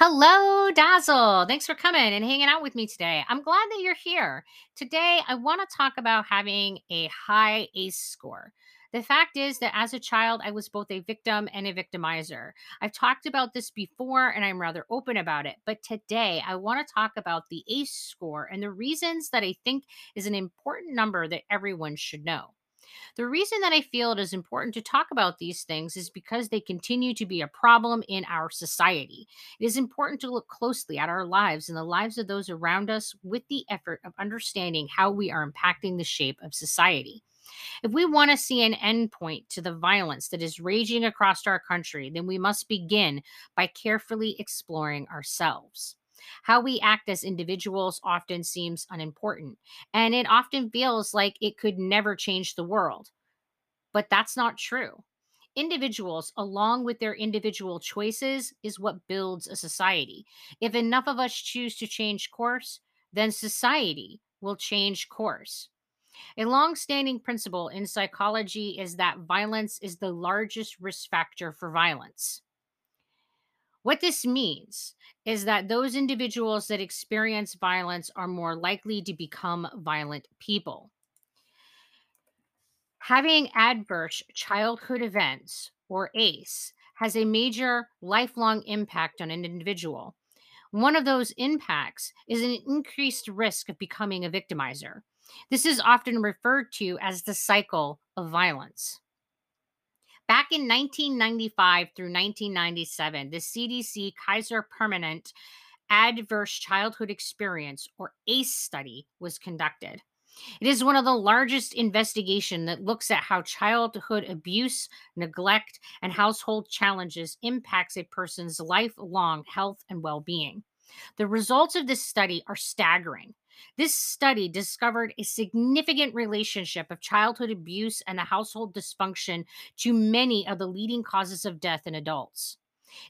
Hello, Dazzle. Thanks for coming and hanging out with me today. I'm glad that you're here. Today, I want to talk about having a high ACE score. The fact is that as a child, I was both a victim and a victimizer. I've talked about this before and I'm rather open about it. But today, I want to talk about the ACE score and the reasons that I think is an important number that everyone should know. The reason that I feel it is important to talk about these things is because they continue to be a problem in our society. It is important to look closely at our lives and the lives of those around us with the effort of understanding how we are impacting the shape of society. If we want to see an endpoint to the violence that is raging across our country, then we must begin by carefully exploring ourselves. How we act as individuals often seems unimportant, and it often feels like it could never change the world. But that's not true. Individuals, along with their individual choices, is what builds a society. If enough of us choose to change course, then society will change course. A long standing principle in psychology is that violence is the largest risk factor for violence. What this means is that those individuals that experience violence are more likely to become violent people. Having adverse childhood events, or ACE, has a major lifelong impact on an individual. One of those impacts is an increased risk of becoming a victimizer. This is often referred to as the cycle of violence. Back in 1995 through 1997, the CDC Kaiser Permanente Adverse Childhood Experience, or ACE study, was conducted. It is one of the largest investigation that looks at how childhood abuse, neglect, and household challenges impacts a person's lifelong health and well-being. The results of this study are staggering. This study discovered a significant relationship of childhood abuse and household dysfunction to many of the leading causes of death in adults.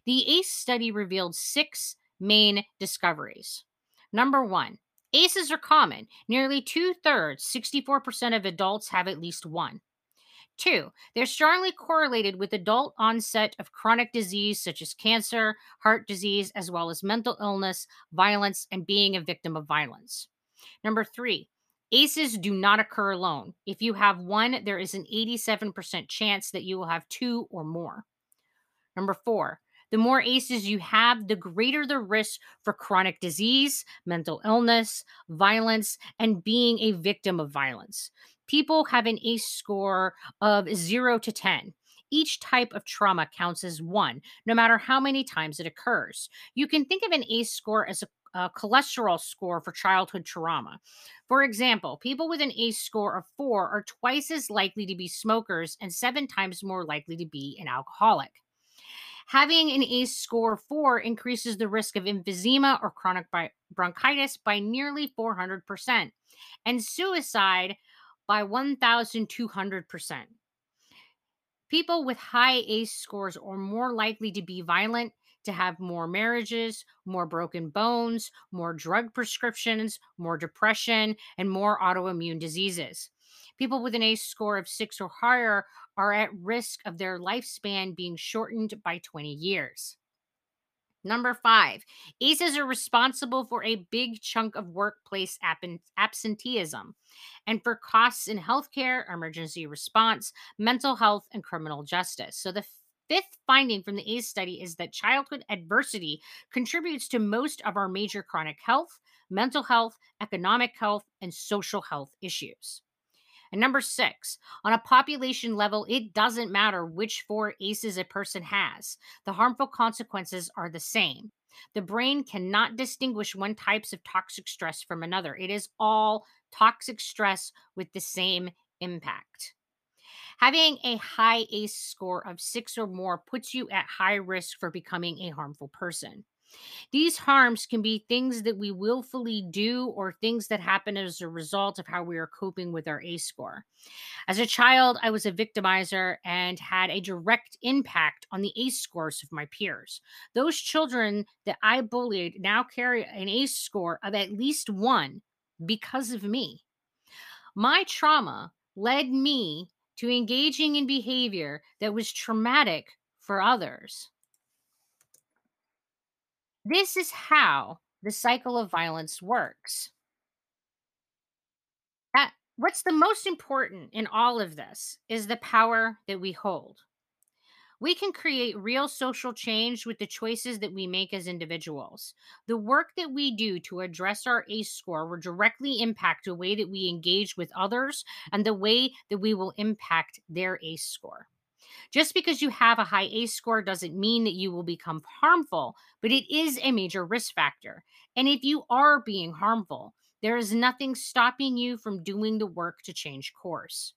The ACE study revealed six main discoveries. Number one, ACEs are common. Nearly two thirds, 64% of adults have at least one. Two, they're strongly correlated with adult onset of chronic disease such as cancer, heart disease, as well as mental illness, violence, and being a victim of violence. Number three, ACEs do not occur alone. If you have one, there is an 87% chance that you will have two or more. Number four, the more ACEs you have, the greater the risk for chronic disease, mental illness, violence, and being a victim of violence. People have an ACE score of zero to 10. Each type of trauma counts as one, no matter how many times it occurs. You can think of an ACE score as a uh, cholesterol score for childhood trauma. For example, people with an ACE score of four are twice as likely to be smokers and seven times more likely to be an alcoholic. Having an ACE score of four increases the risk of emphysema or chronic bronchitis by nearly 400%, and suicide by 1,200%. People with high ACE scores are more likely to be violent to have more marriages, more broken bones, more drug prescriptions, more depression, and more autoimmune diseases. People with an ACE score of six or higher are at risk of their lifespan being shortened by 20 years. Number five, ACEs are responsible for a big chunk of workplace absenteeism and for costs in healthcare, emergency response, mental health, and criminal justice. So the fifth finding from the ACE study is that childhood adversity contributes to most of our major chronic health, mental health, economic health, and social health issues. And number six, on a population level, it doesn't matter which four ACEs a person has, the harmful consequences are the same. The brain cannot distinguish one types of toxic stress from another. It is all toxic stress with the same impact. Having a high ACE score of six or more puts you at high risk for becoming a harmful person. These harms can be things that we willfully do or things that happen as a result of how we are coping with our ACE score. As a child, I was a victimizer and had a direct impact on the ACE scores of my peers. Those children that I bullied now carry an ACE score of at least one because of me. My trauma led me to engaging in behavior that was traumatic for others. This is how the cycle of violence works. Uh, what's the most important in all of this is the power that we hold. We can create real social change with the choices that we make as individuals. The work that we do to address our ACE score will directly impact the way that we engage with others and the way that we will impact their ACE score. Just because you have a high ACE score doesn't mean that you will become harmful, but it is a major risk factor. And if you are being harmful, there is nothing stopping you from doing the work to change course.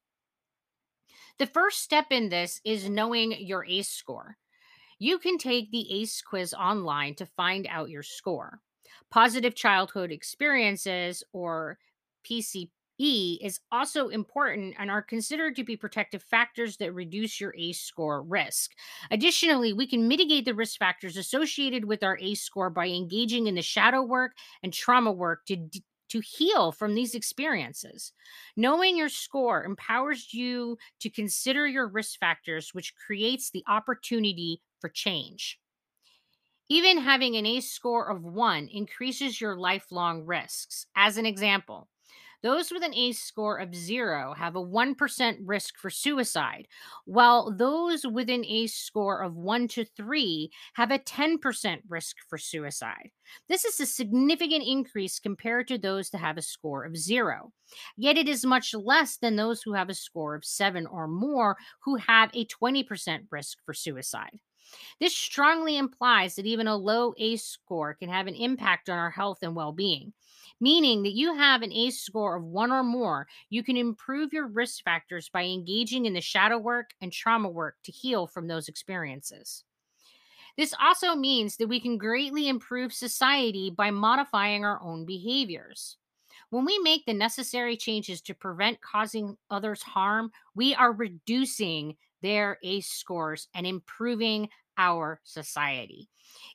The first step in this is knowing your ACE score. You can take the ACE quiz online to find out your score. Positive childhood experiences, or PCE, is also important and are considered to be protective factors that reduce your ACE score risk. Additionally, we can mitigate the risk factors associated with our ACE score by engaging in the shadow work and trauma work to d- to heal from these experiences. Knowing your score empowers you to consider your risk factors, which creates the opportunity for change. Even having an ACE score of one increases your lifelong risks. As an example, those with an ACE score of zero have a 1% risk for suicide, while those with an ACE score of one to three have a 10% risk for suicide. This is a significant increase compared to those that have a score of zero. Yet it is much less than those who have a score of seven or more who have a 20% risk for suicide. This strongly implies that even a low ACE score can have an impact on our health and well being meaning that you have an ACE score of one or more, you can improve your risk factors by engaging in the shadow work and trauma work to heal from those experiences. This also means that we can greatly improve society by modifying our own behaviors. When we make the necessary changes to prevent causing others harm, we are reducing their ACE scores and improving our society.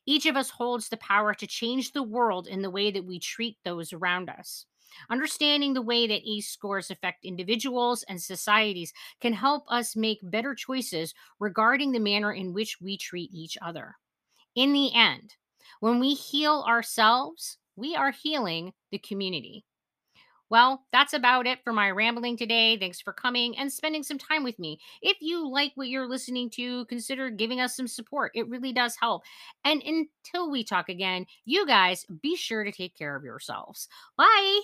Each of us holds the power to change the world in the way that we treat those around us. Understanding the way that ACE scores affect individuals and societies can help us make better choices regarding the manner in which we treat each other. In the end, when we heal ourselves, we are healing the community. Well, that's about it for my rambling today. Thanks for coming and spending some time with me. If you like what you're listening to, consider giving us some support. It really does help. And until we talk again, you guys be sure to take care of yourselves. Bye.